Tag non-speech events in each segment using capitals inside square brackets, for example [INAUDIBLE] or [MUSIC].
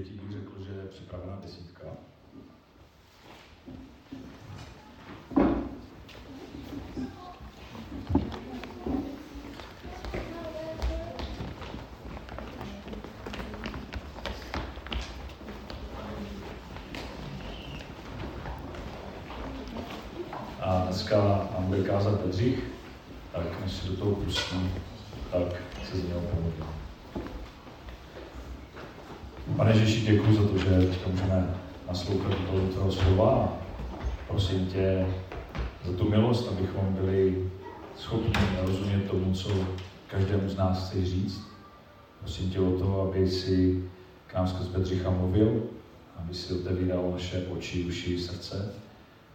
dětí bych řekl, že je připravená desítka. A dneska nám bude kázat Bedřich, tak než se do toho pustí, tak se z něho pomodlím. Pane Ježíši, děkuji za to, že teďka můžeme naslouchat do toho slova prosím tě za tu milost, abychom byli schopni rozumět tomu, co každému z nás chce říct. Prosím tě o to, aby si k nám skrz Bedřicha mluvil, aby si otevíral naše oči, uši, srdce.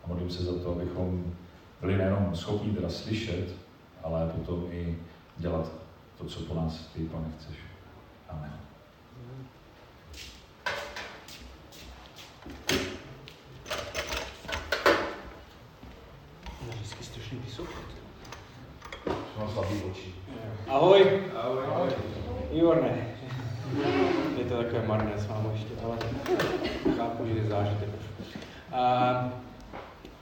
A modlím se za to, abychom byli nejenom schopni teda slyšet, ale potom i dělat to, co po nás ty, pane, chceš. Amen. Vždycky poslouchat. Mám slabý oči. Ahoj. Ahoj. Ahoj. Výborné. Je to takové marné s vámi ještě, ale chápu, že je zážitek. A,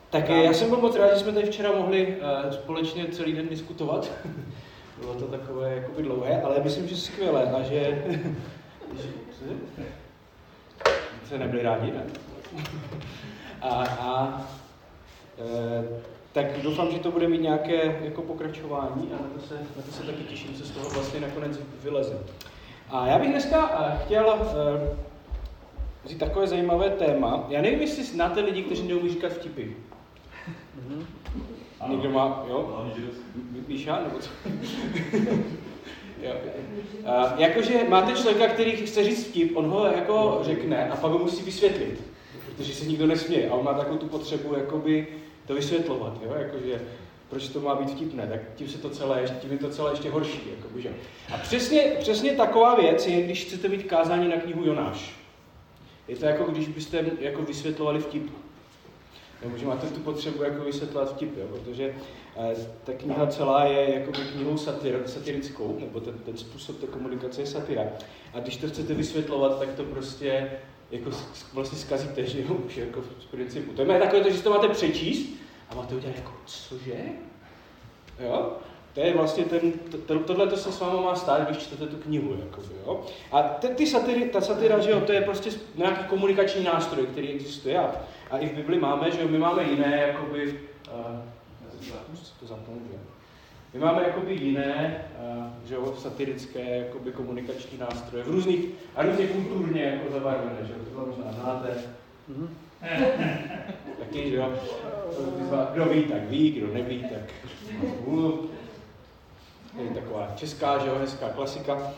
tak já jsem byl moc rád, že jsme tady včera mohli uh, společně celý den diskutovat. [LAUGHS] Bylo to takové jakoby dlouhé, ale myslím, že skvělé a že... [LAUGHS] že se nebyli rádi, ne? [LAUGHS] A, a e, tak doufám, že to bude mít nějaké jako pokračování a na to, se, na to se taky těším, co z toho vlastně nakonec vyleze. A já bych dneska chtěl uh, říct takové zajímavé téma. Já nevím, jestli znáte lidi, kteří neumí říkat vtipy. Mm-hmm. Někdo má, jo? Já, nebo co? [LAUGHS] jo. Uh, jakože máte člověka, který chce říct vtip, on ho jako řekne a pak ho musí vysvětlit, protože se nikdo nesměje a on má takovou tu potřebu jakoby to vysvětlovat, jo? Jakože, proč to má být vtipné, tak tím se to celé, tím je to celé ještě horší. Jakoby, že? A přesně, přesně taková věc je, když chcete mít kázání na knihu Jonáš. Je to jako když byste jako vysvětlovali vtip. Nebo že máte tu potřebu jako vysvětlovat vtip, jo? protože eh, ta kniha celá je jako knihou satir, satirickou, nebo ten, ten způsob té komunikace je satira. A když to chcete vysvětlovat, tak to prostě jako vlastně zkazíte, že jo, už jako z principu. To je takové to, že si to máte přečíst a máte udělat jako, cože? Jo? To je vlastně ten, to, tohle to se s váma má stát, když čtete tu knihu, jakoby, jo? A ty, ty satyry, ta satyra, že jo, to je prostě nějaký komunikační nástroj, který existuje a, a i v Bibli máme, že jo, my máme jiné, jakoby, uh, to zapnout, že my máme jakoby jiné, uh, že jo, satirické jakoby komunikační nástroje v různých, a různě kulturně jako zabarvené, že jo, to možná znáte. Mm-hmm. [LAUGHS] Taky, že jo, kdo ví, tak ví, kdo neví, tak je taková česká, že jo, hezká klasika.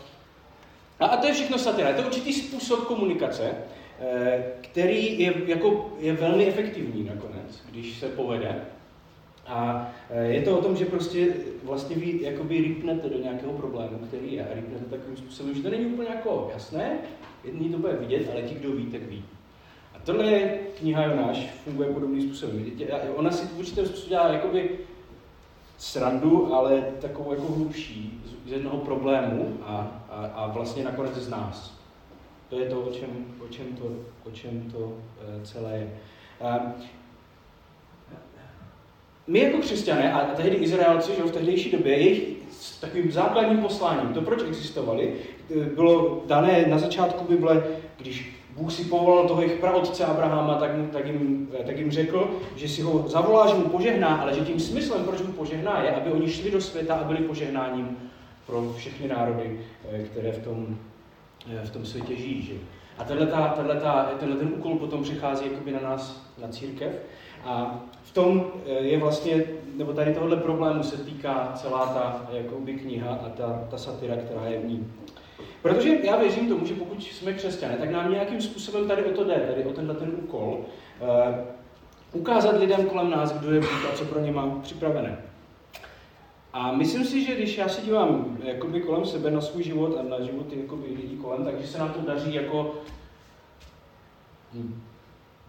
A, a to je všechno satira. Je to určitý způsob komunikace, eh, který je, jako, je velmi efektivní nakonec, když se povede. A eh, je to o tom, že prostě vlastně vy jakoby rýpnete do nějakého problému, který je, a rýpnete takovým způsobem, že to není úplně jako jasné, jedný to bude vidět, ale ti, kdo ví, tak ví. A tohle je kniha Jonáš, funguje podobným způsobem. Ona si v určitém způsobu dělá jakoby srandu, ale takovou jako hlubší, z jednoho problému a, a, a vlastně nakonec z nás. To je to, o čem, o čem to, o čem to e, celé je. My jako křesťané a tehdy Izraelci že v tehdejší době, jejich takovým základním posláním, to proč existovali, eh, bylo dané na začátku Bible, když Bůh si povolal toho jejich praotce Abrahama, tak, tak, jim, tak jim řekl, že si ho zavolá, že mu požehná, ale že tím smyslem, proč mu požehná, je, aby oni šli do světa a byli požehnáním pro všechny národy, eh, které v tom, eh, v tom světě žijí. Že? A tenhle, tenhle, tenhle ten úkol potom přichází jakoby na nás, na církev. A v tom eh, je vlastně, nebo tady tohle problému se týká celá ta jakoby, kniha a ta, ta satira, která je v ní. Protože já věřím tomu, že pokud jsme křesťané, tak nám nějakým způsobem tady o to jde, tady o tenhle ten úkol, uh, ukázat lidem kolem nás, kdo je Bůh a co pro ně mám připravené. A myslím si, že když já se dívám jakoby kolem sebe na svůj život a na životy jakoby lidí kolem, takže se nám to daří jako hm,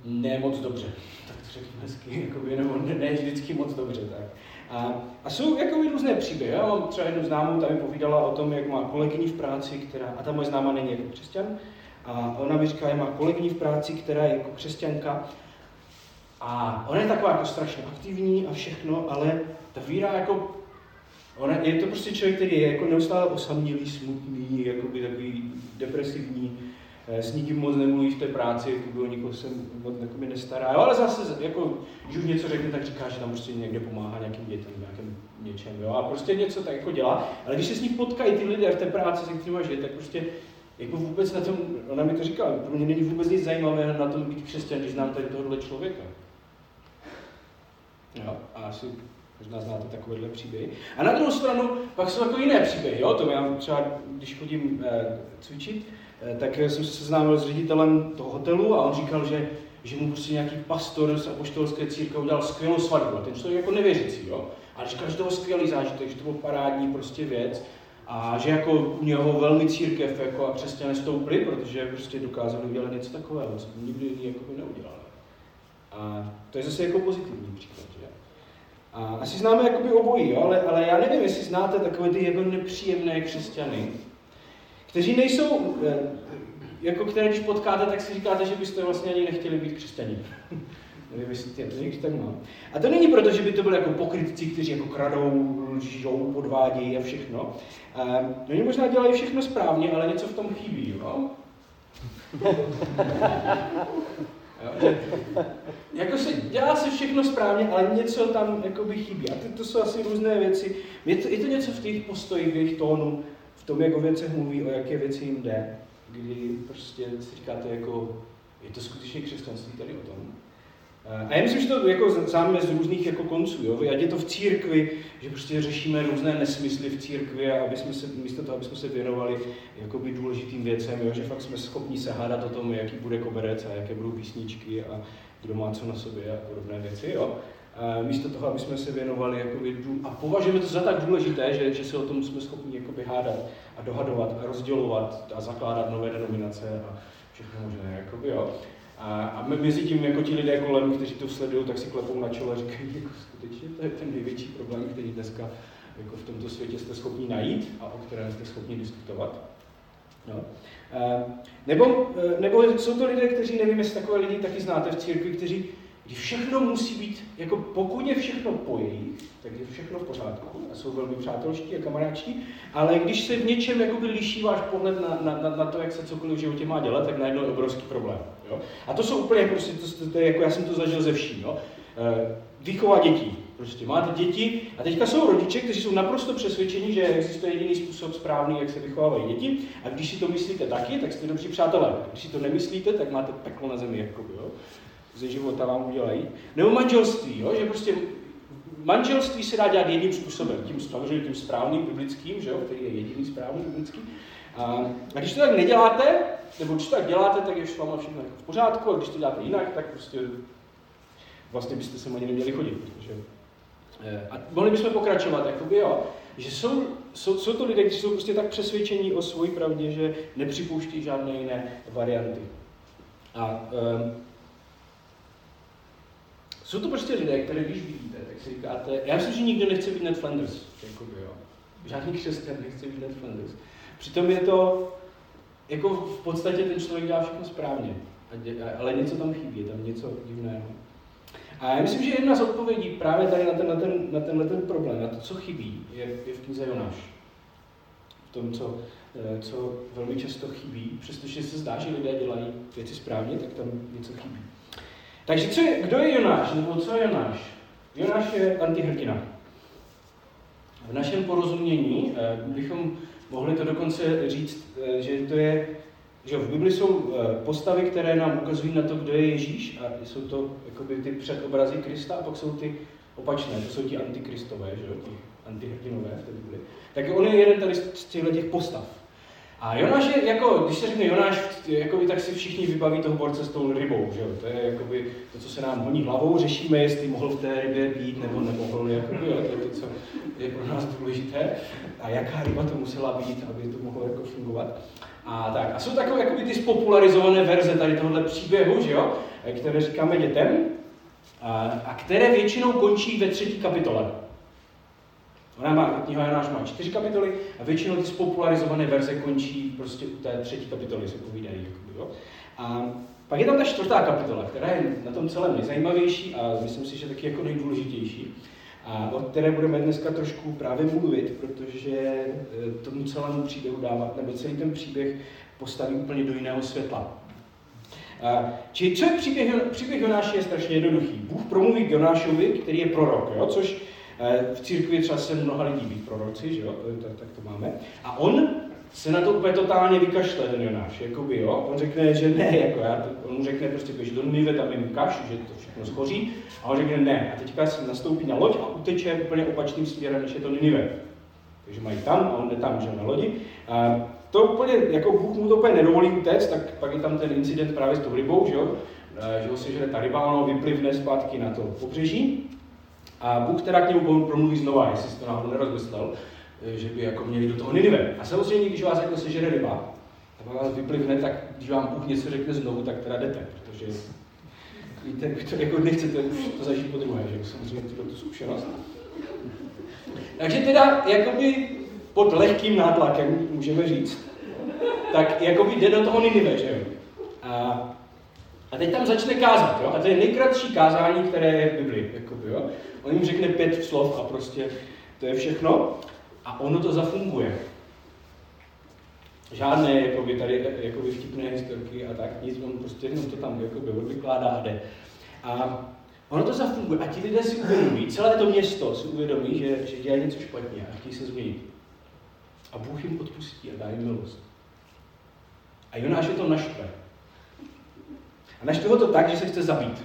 ne moc dobře. Tak to řeknu hezky, jakoby, nebo ne, ne vždycky moc dobře. Tak. A, a jsou jako různé příběhy. Já mám třeba jednu známou, ta mi povídala o tom, jak má kolegyni v práci, která, a ta moje známá není jako křesťan, A ona mi říká, že má kolegyni v práci, která je jako křesťanka. A ona je taková jako strašně aktivní a všechno, ale ta víra jako Ona, je to prostě člověk, který je jako neustále osamělý, smutný, jakoby takový depresivní, s nikým moc nemluví v té práci, jako o nikoho se moc jakoby nestará. Jo, ale zase, jako, když už něco řekne, tak říká, že tam prostě někde pomáhá nějakým dětem, nějakým něčem, jo, a prostě něco tak jako dělá. Ale když se s ní potkají ty lidé v té práci, se kterými žije, tak prostě jako vůbec na tom, ona mi to říkala, pro mě není vůbec nic zajímavé na tom být křesťan, když znám tady tohohle člověka. Jo, a asi Možná znáte takovéhle příběhy. A na druhou stranu pak jsou jako jiné příběhy. Jo? To já třeba, když chodím eh, cvičit, eh, tak jsem se seznámil s ředitelem toho hotelu a on říkal, že, že mu prostě nějaký pastor z apoštolské církve udělal skvělou svatbu. A ten člověk jako nevěřící, jo? Ale říkal, že to byl skvělý zážitek, že to byl parádní prostě věc. A že jako u něho velmi církev jako a křesťané stoupli, protože prostě dokázali udělat něco takového, co nikdy jiný jako by neudělali. A to je zase jako pozitivní příklad. A asi známe jakoby obojí, jo? Ale, ale já nevím, jestli znáte takové ty jako nepříjemné křesťany, kteří nejsou, eh, jako které když potkáte, tak si říkáte, že byste vlastně ani nechtěli být křesťaní. [LAUGHS] nevím, jestli to tak má. A to není proto, že by to byli jako pokrytci, kteří jako kradou, lžou, podvádějí a všechno. Um, oni možná dělají všechno správně, ale něco v tom chybí, jo? [LAUGHS] jako se, dělá se všechno správně, ale něco tam jakoby chybí. A to, to jsou asi různé věci. Je to, je to něco v těch postojích, v jejich tónu, tom, jak o věcech mluví, o jaké věci jim jde, kdy prostě si říkáte jako, je to skutečně křesťanství tady o tom? A já myslím, že to jako záme z různých jako konců, jo? ať je to v církvi, že prostě řešíme různé nesmysly v církvi a aby jsme se, místo toho, aby jsme se věnovali jakoby důležitým věcem, jo? že fakt jsme schopni se hádat o tom, jaký bude koberec a jaké budou písničky a kdo má co na sobě a podobné věci. Jo? Místo toho, aby jsme se věnovali jakoby, a považujeme to za tak důležité, že, že se o tom jsme schopni jakoby hádat a dohadovat a rozdělovat a zakládat nové denominace a všechno možné. Jakoby, jo? A, a mezi tím jako ti lidé kolem, kteří to sledují, tak si klepou na čelo a říkají, jako skutečně to je ten největší problém, který dneska jako v tomto světě jste schopni najít a o kterém jste schopni diskutovat. No. Nebo, e, nebo jsou to lidé, kteří, nevím, jestli takové lidi taky znáte v církvi, kteří kdy všechno musí být, jako pokud je všechno po jejich, tak je všechno v pořádku a jsou velmi přátelští a kamarádští, ale když se v něčem jakoby liší váš pohled na, na, na, na to, jak se cokoliv v životě má dělat, tak najednou je obrovský problém. Jo? A to jsou úplně, prostě, to, to, to jako já jsem to zažil ze vším. Jo? E, výchova dětí. Prostě máte děti a teďka jsou rodiče, kteří jsou naprosto přesvědčeni, že existuje jediný způsob správný, jak se vychovávají děti. A když si to myslíte taky, tak jste dobří přátelé. Když si to nemyslíte, tak máte peklo na zemi. Jakoby, jo? Ze života vám udělají. Nebo manželství, jo? že prostě manželství se dá dělat jedním způsobem, tím samozřejmě tím správným biblickým, že jo? který je jediný správný biblický. A, a když to tak neděláte, nebo když to tak děláte, tak je s váma všechno jako v pořádku, a když to děláte jinak, tak prostě vlastně byste se ani neměli chodit. Protože, eh, a mohli bychom pokračovat, jakoby, jo, že jsou, jsou, jsou to lidé, kteří jsou prostě tak přesvědčení o své pravdě, že nepřipouští žádné jiné varianty. A um, jsou to prostě lidé, které když vidíte, tak si říkáte, já myslím, že nikdo nechce být Ned Flanders, jakoby, jo. Žádný křesťan nechce být Ned Flanders. Přitom je to, jako v podstatě ten člověk dělá všechno správně, ale něco tam chybí, je tam něco divného. A já myslím, že jedna z odpovědí právě tady na, ten, na, ten, na tenhle ten problém, na to, co chybí, je, je v knize Jonáš. V tom, co, eh, co velmi často chybí, přestože se zdá, že lidé dělají věci správně, tak tam něco chybí. Takže co je, kdo je Jonáš, nebo co je Jonáš? Jonáš je antihrdina. V našem porozumění eh, bychom mohli to dokonce říct, eh, že to je, že v Bibli jsou eh, postavy, které nám ukazují na to, kdo je Ježíš a jsou to jakoby ty předobrazy Krista a pak jsou ty opačné, to jsou ti antikristové, že jo, ti antihrdinové v té Bibli. Tak on je jeden tady z těchto těch postav. A Jonáš je, jako, když se řekne Jonáš, jakoby, tak si všichni vybaví toho borce s tou rybou, že jo? To je jakoby, to, co se nám honí hlavou, řešíme, jestli mohl v té rybě být nebo nemohl, jakoby, jo? to je to, co je pro nás důležité. A jaká ryba to musela být, aby to mohlo jako fungovat. A tak, a jsou takové jakoby, ty spopularizované verze tady tohohle příběhu, že jo? které říkáme dětem, a, a které většinou končí ve třetí kapitole. Ona má, kniha Jonáš má čtyři kapitoly a většinou ty spopularizované verze končí prostě u té třetí kapitoly, se povídají. Jakoby, jo? A pak je tam ta čtvrtá kapitola, která je na tom celém nejzajímavější a myslím si, že taky jako nejdůležitější. A o které budeme dneska trošku právě mluvit, protože eh, tomu celému příběhu dávat, nebo celý ten příběh postaví úplně do jiného světla. A, či co je příběh, příběh Jonáše je strašně jednoduchý. Bůh promluví k Jonášovi, který je prorok, jo? což v církvi třeba se mnoha lidí být proroci, že jo? Tak, tak to máme. A on se na to úplně totálně vykašle, ten Jonáš, jakoby, jo. On řekne, že ne, jako já, to, on mu řekne prostě, běž do Nive, tam jim kaš, že to všechno schoří, a on řekne ne. A teďka si nastoupí na loď a uteče úplně opačným směrem, než je to Ninive. Takže mají tam a on jde tam, že na lodi. A to úplně, jako Bůh mu to úplně nedovolí utéct, tak pak je tam ten incident právě s tou rybou, že jo, že ho sežere ta ryba, ono vyplivne zpátky na to pobřeží. A Bůh teda k němu promluví znova, jestli si to náhodou nerozmyslel. Eh, že by jako měli do toho Ninive. A samozřejmě, když vás jako sežere ryba, a vás vyplivne, tak když vám Bůh něco řekne znovu, tak teda jdete, protože víte, vy to jako nechcete už to zažít po druhé, že samozřejmě tuto tu zkušenost. Takže teda jakoby pod lehkým nátlakem, můžeme říct, tak jakoby jde do toho Ninive, že jo. A, a teď tam začne kázat, jo? A to je nejkratší kázání, které je v Biblii, jakoby, jo. On jim řekne pět slov a prostě to je všechno. A ono to zafunguje. Žádné jakoby, tady jakoby vtipné historky a tak, nic, on prostě jenom to tam jakoby, vykládá a jde. A ono to zafunguje a ti lidé si uvědomí, celé to město si uvědomí, že, že dělají něco špatně a chtějí se změnit. A Bůh jim odpustí a dá jim milost. A Jonáš je to naštve. A naštve ho to tak, že se chce zabít.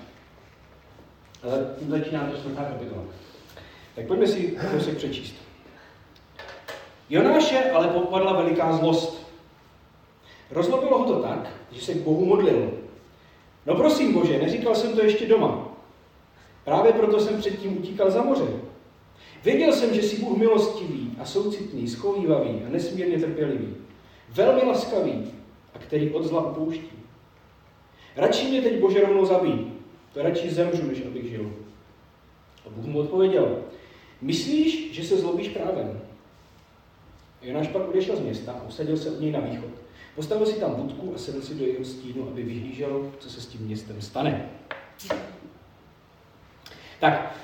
Ale tím začíná to čtvrtá kapitola. Tak pojďme si kousek přečíst. Jonáše ale popadla veliká zlost. Rozlobilo ho to tak, že se k Bohu modlil. No prosím Bože, neříkal jsem to ještě doma. Právě proto jsem předtím utíkal za moře. Věděl jsem, že jsi Bůh milostivý a soucitný, schovývavý a nesmírně trpělivý. Velmi laskavý a který od zla upouští. Radši mě teď Bože rovnou zabij. To radši zemřu, než abych žil. A Bůh mu odpověděl. Myslíš, že se zlobíš právem? Jonáš pak odešel z města a usadil se od něj na východ. Postavil si tam budku a sedl si do jeho stínu, aby vyhlížel, co se s tím městem stane. Tak,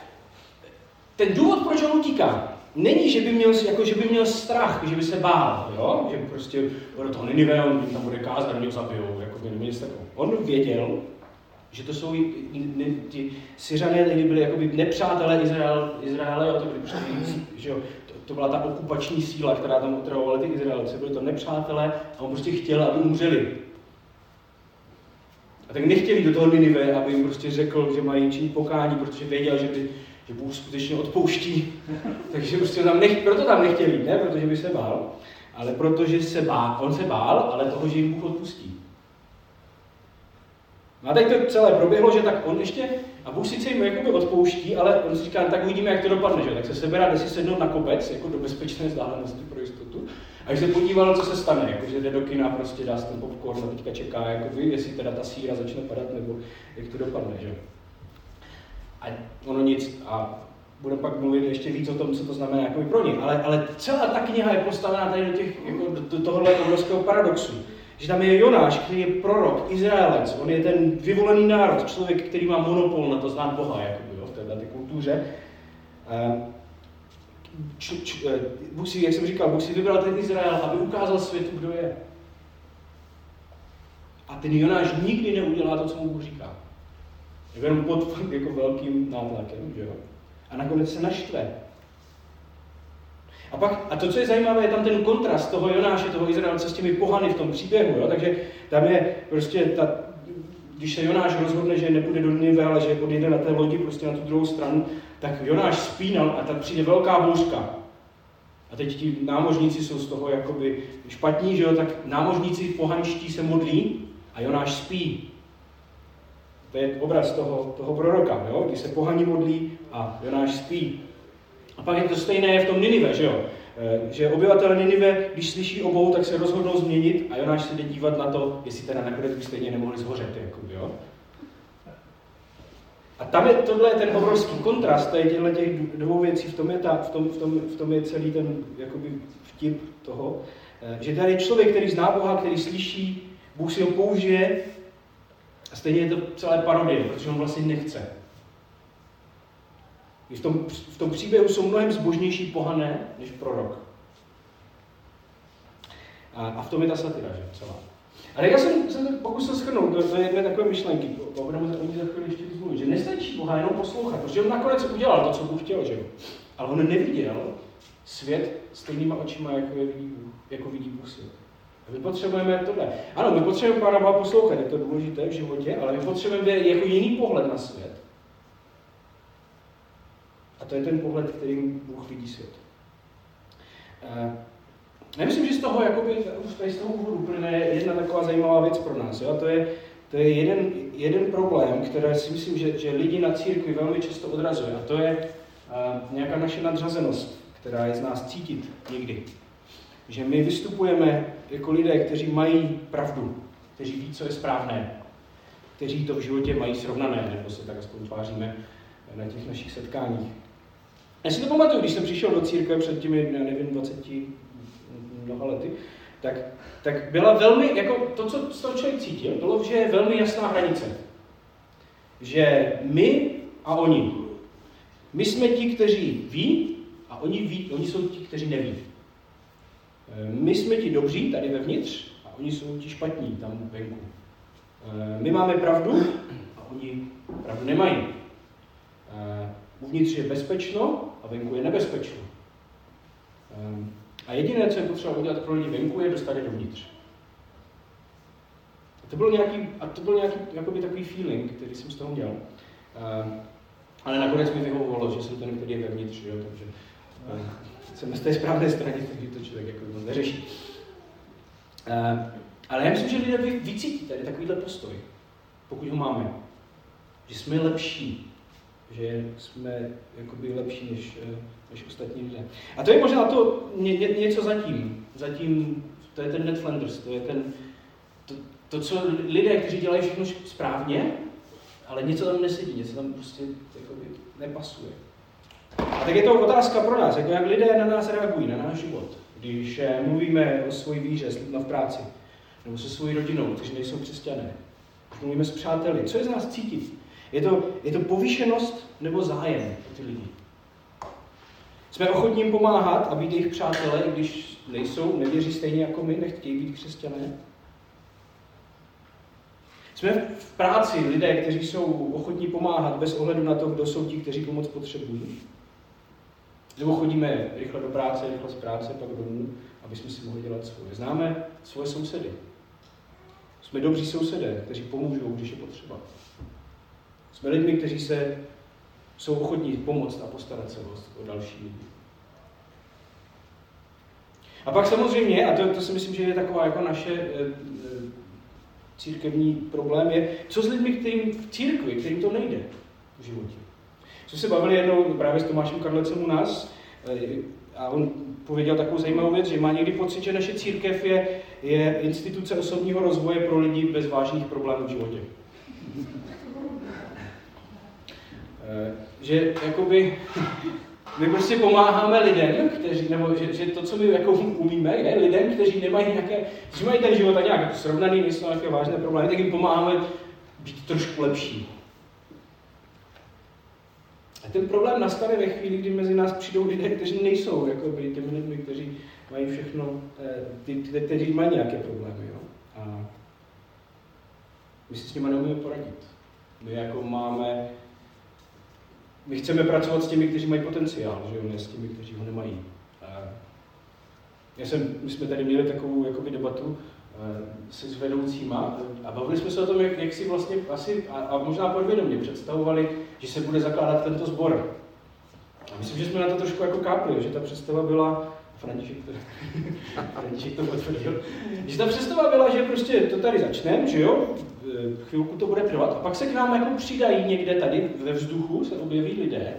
ten důvod, proč on utíká, není, že by měl, jako, že by měl strach, že by se bál, jo? že prostě do toho Ninive, on tam bude kázat, mě zabijou, jako by takového. On věděl, že to jsou ti Syřané, kteří byli jakoby nepřátelé Izrael, Izraele, jo, to byli prostě, že jo, to byla ta okupační síla, která tam otravovala ty Izraelci. Byli to nepřátelé a on prostě chtěl, aby umřeli. A tak nechtěli do toho Ninive, aby jim prostě řekl, že mají činit pokání, protože věděl, že, by, že Bůh skutečně odpouští. [LAUGHS] Takže prostě tam nech, proto tam nechtěli, ne protože by se bál, ale protože se bál, on se bál, ale toho, že jim Bůh odpustí. No a teď to celé proběhlo, že tak on ještě, a Bůh sice jim jakoby odpouští, ale on si říká, no tak uvidíme, jak to dopadne, že? Tak se sebere jde si sednout na kopec, jako do bezpečné vzdálenosti pro jistotu. A když se podíval, co se stane, jakože jde do kina, prostě dá ten popcorn a teďka čeká, jakoby, jestli teda ta síra začne padat, nebo jak to dopadne, že? A ono nic. A budeme pak mluvit ještě víc o tom, co to znamená jako pro ně. Ale, ale celá ta kniha je postavená tady do, těch, jako do, do tohohle obrovského paradoxu že tam je Jonáš, který je prorok, Izraelec, on je ten vyvolený národ, člověk, který má monopol na to znát Boha, jakoby, jo, v této kultuře. Ehm, č, č, eh, Bůh si, jak jsem říkal, Bůh si vybral ten Izrael, aby ukázal světu, kdo je. A ten Jonáš nikdy neudělá to, co mu Bůh říká. Je jenom pod jako velkým nátlakem, že jo? A nakonec se naštve. A pak, a to, co je zajímavé, je tam ten kontrast toho Jonáše, toho Izraelce s těmi pohany v tom příběhu. Jo? Takže tam je prostě ta, když se Jonáš rozhodne, že nepůjde do Nive, ale že odjede na té lodi prostě na tu druhou stranu, tak Jonáš spínal a tak přijde velká bouřka. A teď ti námožníci jsou z toho jakoby špatní, že jo, tak námožníci pohanští se modlí a Jonáš spí. To je obraz toho, toho proroka, jo? když se pohani modlí a Jonáš spí. A pak je to stejné v tom Ninive, že jo? Eh, že obyvatel Ninive, když slyší obou, tak se rozhodnou změnit a Jonáš se jde dívat na to, jestli teda nakonec by stejně nemohli zhořet, jakoby, jo? A tam je tohle ten obrovský kontrast, těchto těch dvou věcí, v tom je, ta, v tom, v tom, v tom je celý ten jakoby vtip toho, eh, že tady je člověk, který zná Boha, který slyší, Bůh si ho použije, a stejně je to celé parodie, protože on vlastně nechce. V tom, v tom příběhu jsou mnohem zbožnější pohané než prorok. A, a v tom je ta satira, že celá. A já jsem se pokusil schrnout do, do jedné takové myšlenky, budeme o ní za chvíli ještě mluvit, že nestačí Boha jenom poslouchat, protože on nakonec udělal to, co Bůh chtěl, že. Ale on neviděl svět stejnýma očima, jako, je vidí, jako vidí Bůh svět. A my potřebujeme tohle. Ano, my potřebujeme Pána Boha poslouchat, je to důležité v životě, ale my potřebujeme jako jiný pohled na svět. To je ten pohled, kterým Bůh vidí svět. Uh, Nemyslím, že z toho, jakoby, už z toho úvodu plyne jedna taková zajímavá věc pro nás. Jo? To je, to je jeden, jeden problém, který si myslím, že, že lidi na církvi velmi často odrazuje. A to je uh, nějaká naše nadřazenost, která je z nás cítit někdy. Že my vystupujeme jako lidé, kteří mají pravdu, kteří ví, co je správné, kteří to v životě mají srovnané, nebo se tak aspoň tváříme na těch našich setkáních. Já si to pamatuju, když jsem přišel do církve před těmi, já nevím, 20 mnoha lety, tak, tak byla velmi, jako to, co z toho člověk cítil, bylo, že je velmi jasná hranice. Že my a oni. My jsme ti, kteří ví, a oni, ví, oni jsou ti, kteří neví. Eh, my jsme ti dobří tady vevnitř a oni jsou ti špatní tam venku. Eh, my máme pravdu a oni pravdu nemají. Uvnitř je bezpečno a venku je nebezpečno. A jediné, co je potřeba udělat pro lidi venku, je dostat je dovnitř. A to byl nějaký, a to byl nějaký jakoby takový feeling, který jsem z toho měl. Uh, ale nakonec mi vyhovovalo, že jsem ten, který je vevnitř, jo, takže uh, jsem na té správné straně, takže to člověk jako moc neřeší. Ale já myslím, že lidé vycítí tady takovýhle postoj, pokud ho máme. Že jsme lepší, že jsme jakoby lepší než, než ostatní lidé. A to je možná to ně, ně, něco zatím. Zatím, to je ten Ned Flanders, to je ten, to, to, co lidé, kteří dělají všechno správně, ale něco tam nesedí, něco tam prostě jakoby, nepasuje. A tak je to otázka pro nás, jako jak lidé na nás reagují, na náš život, když eh, mluvíme o své víře v práci, nebo se svojí rodinou, kteří nejsou křesťané, když mluvíme s přáteli, co je z nás cítit? Je to, je to povýšenost nebo zájem o ty lidi? Jsme ochotní jim pomáhat a být jejich přátelé, i když nejsou, nevěří stejně jako my, nechtějí být křesťané? Jsme v práci lidé, kteří jsou ochotní pomáhat bez ohledu na to, kdo jsou ti, kteří pomoc potřebují? Nebo chodíme rychle do práce, rychle z práce, pak domů, aby jsme si mohli dělat svoje. Známe svoje sousedy. Jsme dobří sousedé, kteří pomůžou, když je potřeba. Jsme lidmi, kteří se jsou ochotní pomoct a postarat se o, další lidi. A pak samozřejmě, a to, to si myslím, že je taková jako naše e, e, církevní problém, je, co s lidmi, kterým v církvi, kterým to nejde v životě. Co se bavili jednou právě s Tomášem Karlecem u nás, e, a on pověděl takovou zajímavou věc, že má někdy pocit, že naše církev je, je instituce osobního rozvoje pro lidi bez vážných problémů v životě. Eh, že jakoby [LAUGHS] my prostě pomáháme lidem, kteří, nebo že, že to, co my jako umíme, je lidem, kteří nemají nějaké, kteří mají ten život a nějak jako srovnaný, nejsou nějaké vážné problémy, tak jim pomáháme být trošku lepší. A ten problém nastane ve chvíli, kdy mezi nás přijdou lidé, kteří nejsou jakoby, těmi lidmi, kteří mají všechno, eh, ty, ty, kteří mají nějaké problémy. Jo? A my si s nimi neumíme poradit. My jako máme my chceme pracovat s těmi, kteří mají potenciál, že jo, ne s těmi, kteří ho nemají. Já jsem, my jsme tady měli takovou jakoby, debatu se s vedoucíma a bavili jsme se o tom, jak, jak si vlastně asi, a, a možná podvědomě představovali, že se bude zakládat tento sbor. A myslím, že jsme na to trošku jako kápli, že ta představa byla, František to, [LAUGHS] František to potvrdil, že ta představa byla, že prostě to tady začneme, že jo, chvilku to bude trvat a pak se k nám jako přidají někde tady ve vzduchu, se objeví lidé,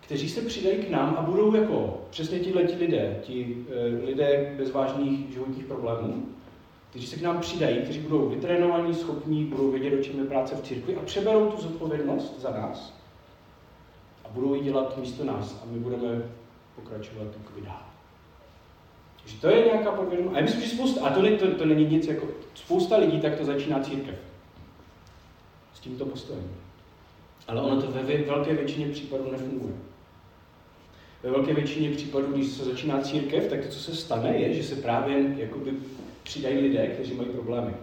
kteří se přidají k nám a budou jako přesně ti lidé, ti uh, lidé bez vážných životních problémů, kteří se k nám přidají, kteří budou vytrénovaní, schopní, budou vědět, o čem je práce v církvi a přeberou tu zodpovědnost za nás a budou ji dělat místo nás a my budeme pokračovat jako dál. Takže to je nějaká podvědomost. A myslím, že spousta, a to, ne, to, to není nic jako, spousta lidí tak to začíná církev. S tímto postojem. Ale ono to ve velké většině případů nefunguje. Ve velké většině případů, když se začíná církev, tak to, co se stane, je, že se právě jakoby přidají lidé, kteří mají problémy.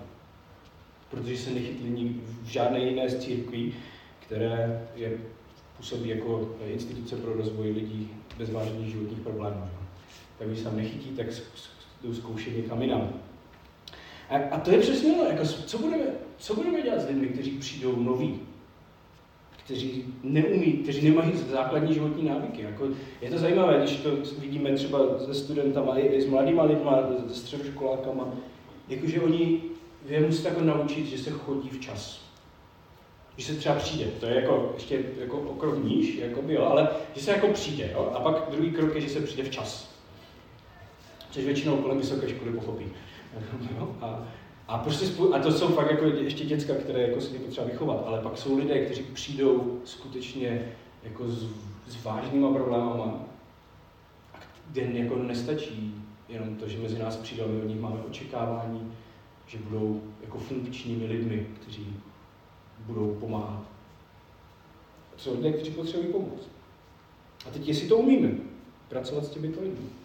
Protože se nechytli v žádné jiné z církví, které je, působí jako instituce pro rozvoj lidí bez vážných životních problémů. Tak když se tam nechytí, tak jdou zkoušet někam jinam. A, a to je přesně to, jako, co, budeme, co budeme dělat s lidmi, kteří přijdou noví, kteří neumí, kteří nemají základní životní návyky. Jako, je to zajímavé, když to vidíme třeba se studentama, i s mladýma lidma, se středoškolákama, jakože oni, vy musíte jako naučit, že se chodí včas. Že se třeba přijde, to je jako ještě jako okrok níž, jako by, jo, ale že se jako přijde. Jo? A pak druhý krok je, že se přijde včas. Což většinou kolem vysoké školy pochopí. [LAUGHS] A, a, prostě spolu, a to jsou fakt jako ještě děcka, které jako si potřeba vychovat, ale pak jsou lidé, kteří přijdou skutečně jako s, s vážnýma problémama, a kde jako nestačí jenom to, že mezi nás přijdou, my od nich máme očekávání, že budou jako funkčními lidmi, kteří budou pomáhat. A jsou lidé, kteří potřebují pomoc. A teď, jestli to umíme, pracovat s těmito lidmi.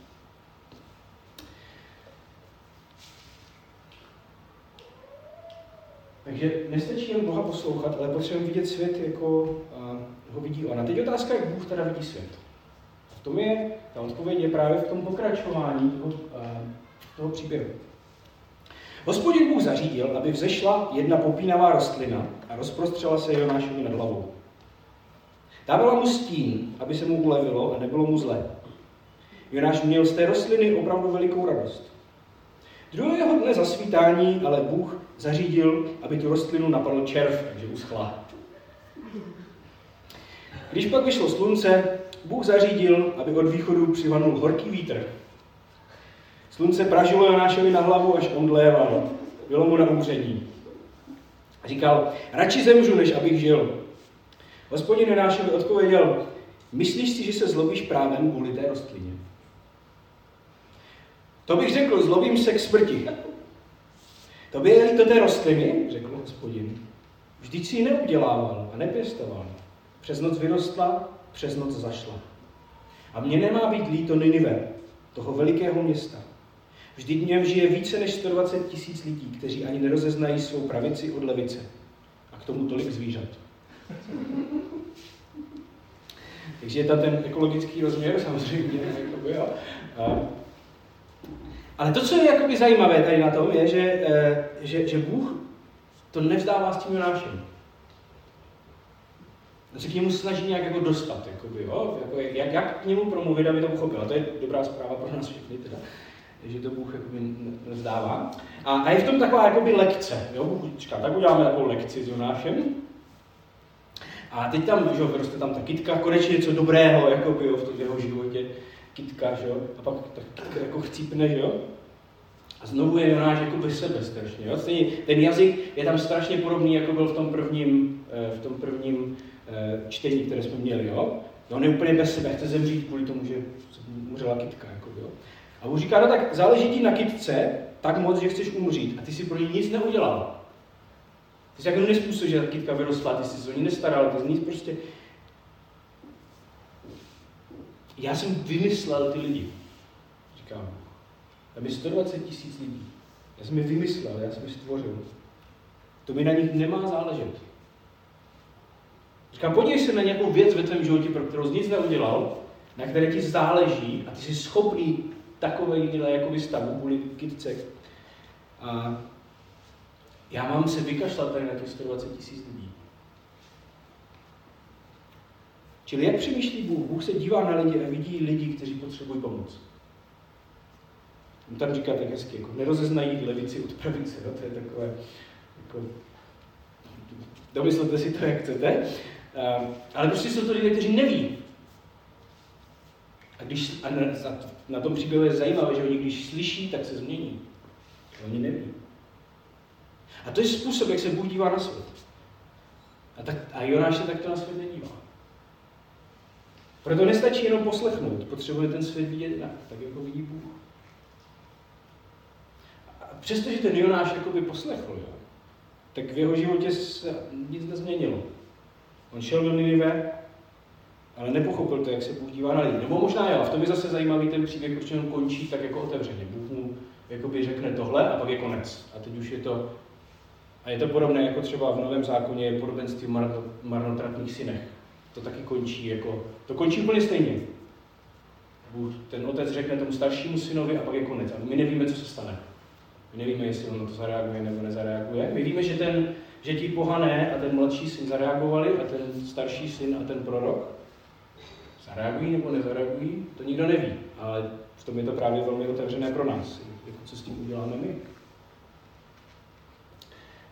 Takže nestačí jen Boha poslouchat, ale potřebujeme vidět svět, jako uh, ho vidí on. A teď otázka, jak Bůh teda vidí svět. V tom je, ta odpověď je právě v tom pokračování toho, uh, toho příběhu. Hospodin Bůh zařídil, aby vzešla jedna popínavá rostlina a rozprostřela se Jonášovi nad hlavou. Dávala mu stín, aby se mu ulevilo a nebylo mu zlé. Jonáš měl z té rostliny opravdu velikou radost. Druhého dne zasvítání ale Bůh zařídil, aby tu rostlinu napadl červ, takže uschla. Když pak vyšlo slunce, Bůh zařídil, aby od východu přivanul horký vítr. Slunce pražilo Jonášovi na hlavu, až omdléval. Bylo mu na umření. Říkal, radši zemřu, než abych žil. Hospodin Jonášovi odpověděl, myslíš si, že se zlobíš právem kvůli té rostlině? To bych řekl, zlobím se k smrti. To by je to té rostliny, řekl hospodin. Vždyť si ji neudělával a nepěstoval. Přes noc vyrostla, přes noc zašla. A mně nemá být líto Ninive, toho velikého města. Vždyť v něm žije více než 120 tisíc lidí, kteří ani nerozeznají svou pravici od levice. A k tomu tolik zvířat. Takže je tam ten ekologický rozměr samozřejmě. Jakoby, jo. A ale to, co je jakoby zajímavé tady na tom, je, že, eh, že, že Bůh to nevzdává s tím Jonášem. On se k němu snaží nějak jako dostat, jakoby, jo? Jako, jak, jak k němu promluvit, aby to pochopil. To je dobrá zpráva pro nás všechny, teda, že to Bůh jakoby nevzdává. A, a je v tom taková jakoby lekce. Jo? Bůh říká, tak uděláme takovou lekci s Jonášem. A teď tam, že vyroste tam ta kytka, konečně něco dobrého jakoby, jo, v tom jeho životě kytka, že jo? A pak ta kytka jako chcípne, že jo? A znovu je Jonáš jako bez sebe strašně. Jo? Stejně, ten jazyk je tam strašně podobný, jako byl v tom prvním, eh, v tom prvním eh, čtení, které jsme měli. Jo? On je úplně bez sebe, chce zemřít kvůli tomu, že umřela kytka. Jako, jo? A on říká, no tak záleží ti na kytce tak moc, že chceš umřít a ty si pro ní nic neudělal. Ty jsi jako nespůsobil, že ta kytka vyrostla, ty jsi se o ní nestaral, ty jsi nic prostě já jsem vymyslel ty lidi, říkám. Tam je 120 tisíc lidí. Já jsem je vymyslel, já jsem je stvořil. To mi na nich nemá záležet. Říkám, podívej se na nějakou věc ve tvém životě, pro kterou jsi nic neudělal, na které ti záleží a ty jsi schopný takovýhle jakoby stavu kvůli kytce. A já mám se vykašlat tady na těch 120 tisíc lidí. Čili jak přemýšlí Bůh? Bůh se dívá na lidi a vidí lidi, kteří potřebují pomoc. On tam říká tak hezky, jako nerozeznají levici od pravice, no? to je takové, jako, domyslete si to, jak chcete, uh, ale prostě jsou to lidé, kteří neví. A, když, a na, na tom příběhu je zajímavé, že oni když slyší, tak se změní. Oni neví. A to je způsob, jak se Bůh dívá na svět. A, tak, a Jonáš se takto na svět nedívá. Proto nestačí jenom poslechnout, potřebuje ten svět vidět jinak, tak jako vidí Bůh. A přestože ten Jonáš jakoby poslechl, jo, tak v jeho životě se nic nezměnilo. On šel do Ninive, ale nepochopil to, jak se Bůh dívá na lidi. Nebo možná jo, a v tom je zase zajímavý ten příběh, protože on končí tak jako otevřeně. Bůh mu jakoby řekne tohle a pak je konec. A teď už je to, a je to podobné jako třeba v Novém zákoně je podobenství marno, marnotratných synech. To taky končí jako, to končí úplně stejně. Bůh, ten otec řekne tomu staršímu synovi a pak je konec. A my nevíme, co se stane. My nevíme, jestli on na to zareaguje nebo nezareaguje. My víme, že, ten, že ti pohané a ten mladší syn zareagovali a ten starší syn a ten prorok zareagují nebo nezareagují, to nikdo neví. Ale v tom je to právě velmi otevřené pro nás, jako co s tím uděláme my.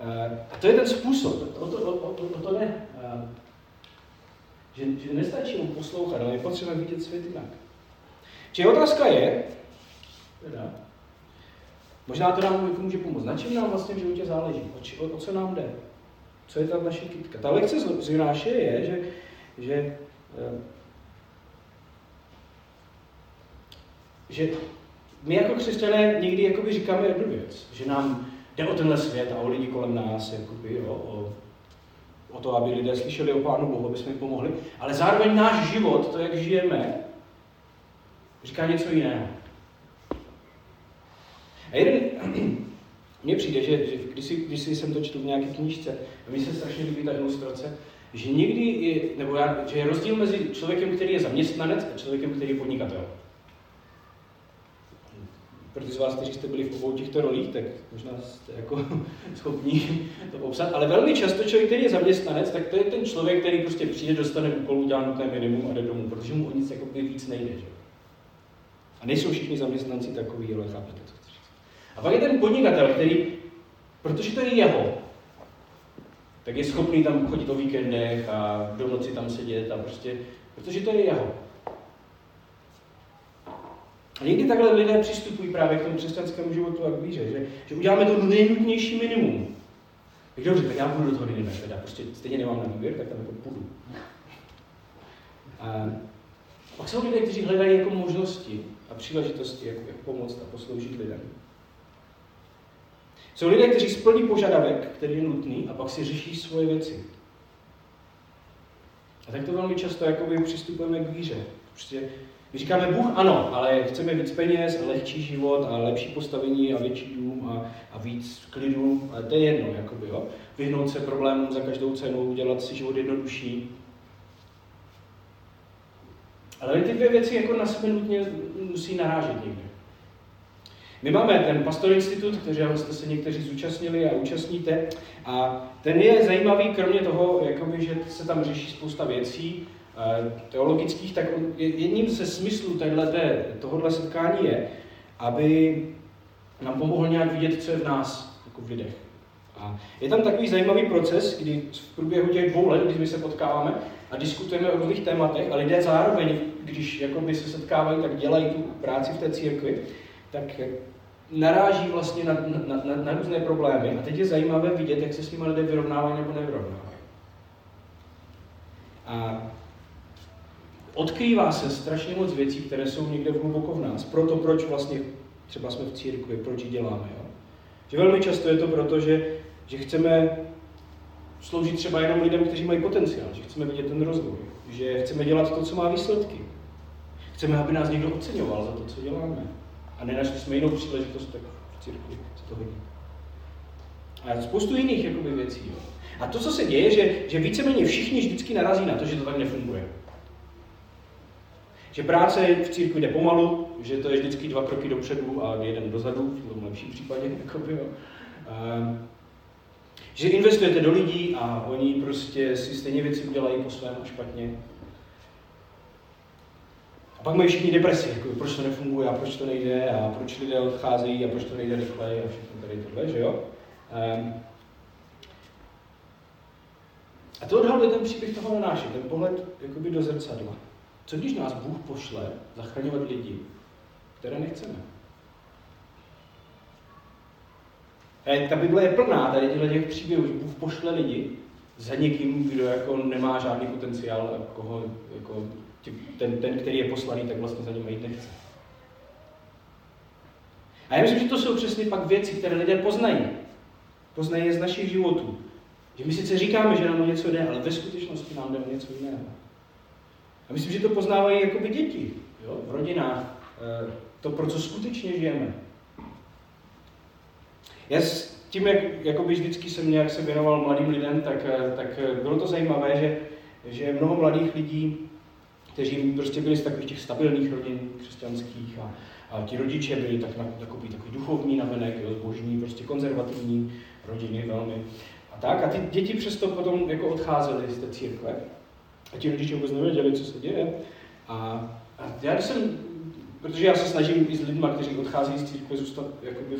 Eh, a to je ten způsob, o to, o, o, o to ne. Že, že nestačí mu poslouchat, ale je potřeba vidět svět jinak. Čiže otázka je, teda, možná to nám může pomoct, na čem nám vlastně v životě záleží, o, či, o, o co nám jde, co je ta naše kytka. Ta lekce z Jonáše je, že, že, eh, že my jako křesťané někdy jakoby říkáme jednu věc, že nám jde o tenhle svět a o lidi kolem nás, jakoby, jo, o, o to, aby lidé slyšeli o Pánu Bohu, aby jsme jim pomohli, ale zároveň náš život, to, jak žijeme, říká něco jiného. A jeden, [CLEARS THROAT] mně přijde, že, že když, si, když si jsem to četl v nějaké knížce, a mi se strašně líbí ta ilustrace, že někdy je, nebo já, že je rozdíl mezi člověkem, který je zaměstnanec a člověkem, který je podnikatel. Pro ty z vás, kteří jste byli v obou těchto rolích, tak možná jste jako [LAUGHS] schopní to popsat. Ale velmi často člověk, který je zaměstnanec, tak to je ten člověk, který prostě přijde, dostane úkol, udělá nutné minimum a jde domů, protože mu o nic jako víc nejde. Že? A nejsou všichni zaměstnanci takový, ale chápete, co chci A pak je ten podnikatel, který, protože to je jeho, tak je schopný tam chodit o víkendech a do noci tam sedět a prostě, protože to je jeho. A někdy takhle lidé přistupují právě k tomu křesťanskému životu a k víře, že, že uděláme to nejnutnější minimum. Tak dobře, tak já budu do toho Ninive, teda prostě stejně nemám na výběr, tak tam jako půjdu. A pak jsou lidé, kteří hledají jako možnosti a příležitosti, jak, jak pomoct a posloužit lidem. Jsou lidé, kteří splní požadavek, který je nutný, a pak si řeší svoje věci. A tak to velmi často jakoby přistupujeme k víře. Prostě my říkáme Bůh ano, ale chceme víc peněz a lehčí život a lepší postavení a větší dům a, a víc klidu, ale to je jedno, jakoby, jo. Vyhnout se problémům za každou cenu, dělat si život jednodušší. Ale ty dvě věci jako na sebe nutně musí narážet někde. My máme ten Pastor Institut, kterého jste se někteří zúčastnili a účastníte. A ten je zajímavý, kromě toho, jakoby, že se tam řeší spousta věcí, teologických, tak jedním ze smyslů tohohle setkání je, aby nám pomohl nějak vidět, co je v nás, jako v lidech. A je tam takový zajímavý proces, kdy v průběhu těch dvou let, kdy my se potkáváme a diskutujeme o různých tématech a lidé zároveň, když jakoby se setkávají, tak dělají tu práci v té církvi, tak naráží vlastně na, na, na, na různé problémy. A teď je zajímavé vidět, jak se s nimi lidé vyrovnávají nebo nevyrovnávají. A odkrývá se strašně moc věcí, které jsou někde hluboko v nás. Proto proč vlastně třeba jsme v církvi, proč ji děláme. Jo? Že velmi často je to proto, že, že chceme sloužit třeba jenom lidem, kteří mají potenciál, že chceme vidět ten rozvoj, že chceme dělat to, co má výsledky. Chceme, aby nás někdo oceňoval za to, co děláme. A nenašli jsme jinou příležitost, tak v církvi se to hodí. A spoustu jiných jakoby, věcí. Jo. A to, co se děje, že, že víceméně všichni vždycky narazí na to, že to tak nefunguje. Že práce v církvi jde pomalu, že to je vždycky dva kroky dopředu a jeden dozadu, v tom lepším případě. Jakoby, jo. A, že investujete do lidí a oni prostě si stejně věci udělají po svém a špatně. A pak mají všichni depresi, jako proč to nefunguje a proč to nejde a proč lidé odcházejí a proč to nejde rychleji a všechno tady tohle, že jo? Um, a to odhaluje ten příběh toho nanáše, ten pohled jakoby do zrcadla. Co když nás Bůh pošle zachraňovat lidi, které nechceme? A ta Bible je plná tady těchto těch příběhů, že Bůh pošle lidi za někým, kdo jako nemá žádný potenciál, koho, jako, ten, ten, který je poslaný, tak vlastně za ním jít nechce. A já myslím, že to jsou přesně pak věci, které lidé poznají. Poznají je z našich životů. Že my sice říkáme, že nám o něco jde, ale ve skutečnosti nám jde o něco jiného. A myslím, že to poznávají jako by děti jo? v rodinách. Eh, to, pro co skutečně žijeme. Já s tím, jak jakoby vždycky jsem nějak se věnoval mladým lidem, tak, eh, tak eh, bylo to zajímavé, že, že mnoho mladých lidí, kteří prostě byli z takových těch stabilních rodin křesťanských a, a ti rodiče byli tak, takový, takový duchovní navenek, jo, zbožní, prostě konzervativní rodiny velmi. A tak, a ty děti přesto potom jako odcházely z té církve. A ti rodiče vůbec nevěděli, co se děje. A, a já jsem, protože já se snažím i s lidmi, kteří odchází z církve, zůstat jakoby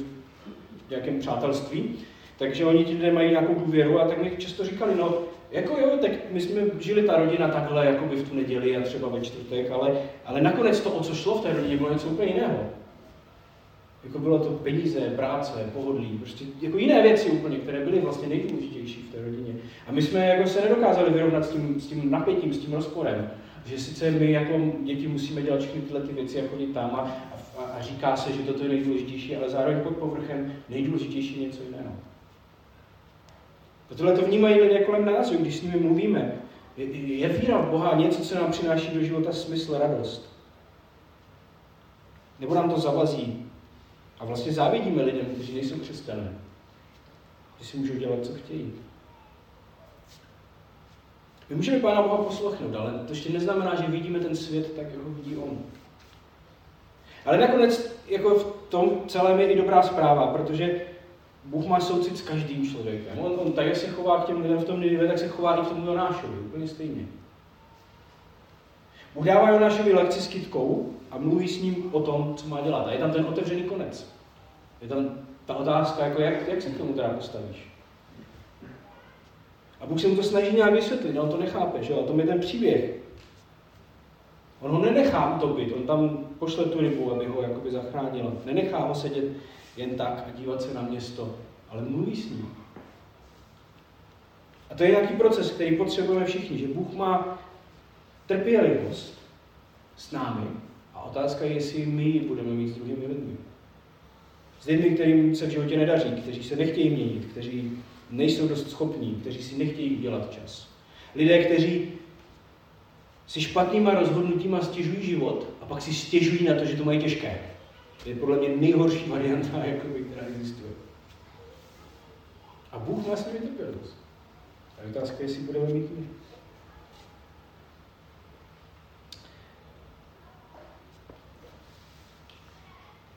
v nějakém přátelství, takže oni ti lidé mají nějakou důvěru a tak mi často říkali, no, jako jo, tak my jsme žili ta rodina takhle, jako by v tu neděli a třeba ve čtvrtek, ale, ale nakonec to, o co šlo v té rodině, bylo něco úplně jiného. Jako bylo to peníze, práce, pohodlí, prostě jako jiné věci úplně, které byly vlastně nejdůležitější v té rodině. A my jsme jako se nedokázali vyrovnat s tím, s tím napětím, s tím rozporem. Že sice my jako děti musíme dělat všechny tyhle ty věci a chodit tam a, a, a říká se, že toto je nejdůležitější, ale zároveň pod povrchem nejdůležitější něco jiného. A tohle to vnímají lidé kolem nás, když s nimi mluvíme. Je, je víra v Boha něco, co nám přináší do života smysl, radost. Nebo nám to zavazí. A vlastně závidíme lidem, kteří nejsou křesťané. Že si můžou dělat, co chtějí. My můžeme Pána Boha poslouchnout, ale to ještě neznamená, že vidíme ten svět tak, jako vidí On. Ale nakonec jako v tom celém je i dobrá zpráva, protože Bůh má soucit s každým člověkem. On, on tak, jak se chová k těm lidem v tom Ninive, tak se chová i k tomu Jonášovi, úplně stejně. Bůh dává Jonášovi lekci s kytkou a mluví s ním o tom, co má dělat. A je tam ten otevřený konec. Je tam ta otázka, jako jak, jak se k tomu teda postavíš. A Bůh se mu to snaží nějak vysvětlit, on to nechápe, že jo? A to je ten příběh. On ho nenechá utopit, on tam pošle tu rybu, aby ho jakoby zachránil. Nenechá ho sedět jen tak a dívat se na město, ale mluví s ním. A to je nějaký proces, který potřebujeme všichni, že Bůh má trpělivost s námi a otázka je, jestli my ji budeme mít s druhými lidmi. S lidmi, kterým se v životě nedaří, kteří se nechtějí měnit, kteří nejsou dost schopní, kteří si nechtějí udělat čas. Lidé, kteří si špatnýma rozhodnutíma stěžují život a pak si stěžují na to, že to mají těžké. To je podle mě nejhorší varianta, jakoby, která existuje. A Bůh má s nimi trpělivost. A otázka je, jestli budeme mít my.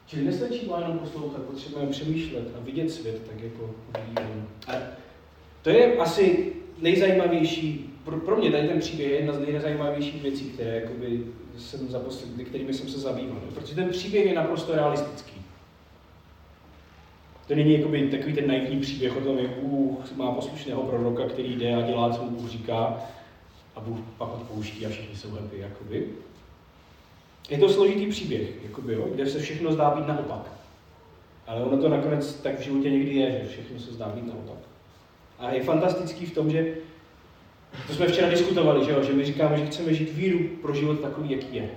Čili nestačí jenom poslouchat, potřebujeme přemýšlet a vidět svět tak, jako vidíme. A to je asi nejzajímavější, pro, pro mě tady ten příběh je jedna z nejzajímavějších věcí, které jakoby jsem za poslední, kterými jsem se zabýval. Protože ten příběh je naprosto realistický. To není jakoby takový ten naivní příběh o tom, jak Bůh má poslušného proroka, který jde a dělá, co mu Bůh říká, a Bůh pak odpouští a všichni jsou happy. Jakoby. Je to složitý příběh, jakoby, jo, kde se všechno zdá být naopak. Ale ono to nakonec tak v životě někdy je, že všechno se zdá být naopak. A je fantastický v tom, že to jsme včera diskutovali, že, jo? že my říkáme, že chceme žít víru pro život takový, jaký je.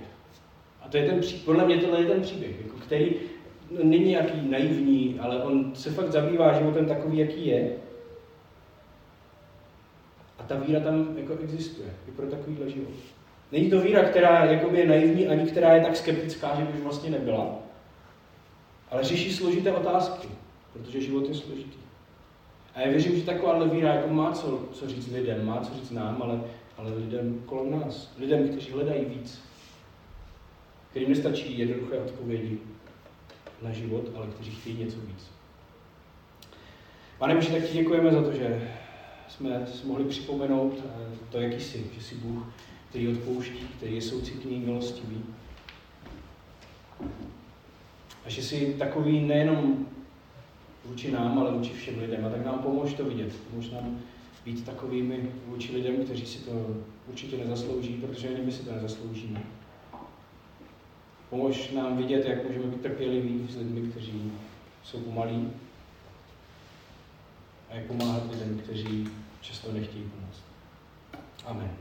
A to je ten podle mě tohle je ten příběh, jako který není nějaký naivní, ale on se fakt zabývá životem takový, jaký je. A ta víra tam jako existuje, i pro takovýhle život. Není to víra, která jakoby je naivní, ani která je tak skeptická, že by už vlastně nebyla, ale řeší složité otázky, protože život je složitý. A já věřím, že taková víra jako má co, co říct lidem, má co říct nám, ale, ale lidem kolem nás. Lidem, kteří hledají víc. Kterým nestačí jednoduché odpovědi na život, ale kteří chtějí něco víc. Pane Bože, tak ti děkujeme za to, že jsme si mohli připomenout eh, to, jaký jsi, že jsi Bůh, který odpouští, který je soucitný, milostivý. A že jsi takový nejenom vůči nám, ale vůči všem lidem. A tak nám pomož to vidět. Pomož nám být takovými vůči lidem, kteří si to určitě nezaslouží, protože ani my si to nezasloužíme. Pomož nám vidět, jak můžeme být trpěliví s lidmi, kteří jsou pomalí. a jak pomáhat lidem, kteří často nechtějí pomoct. Amen.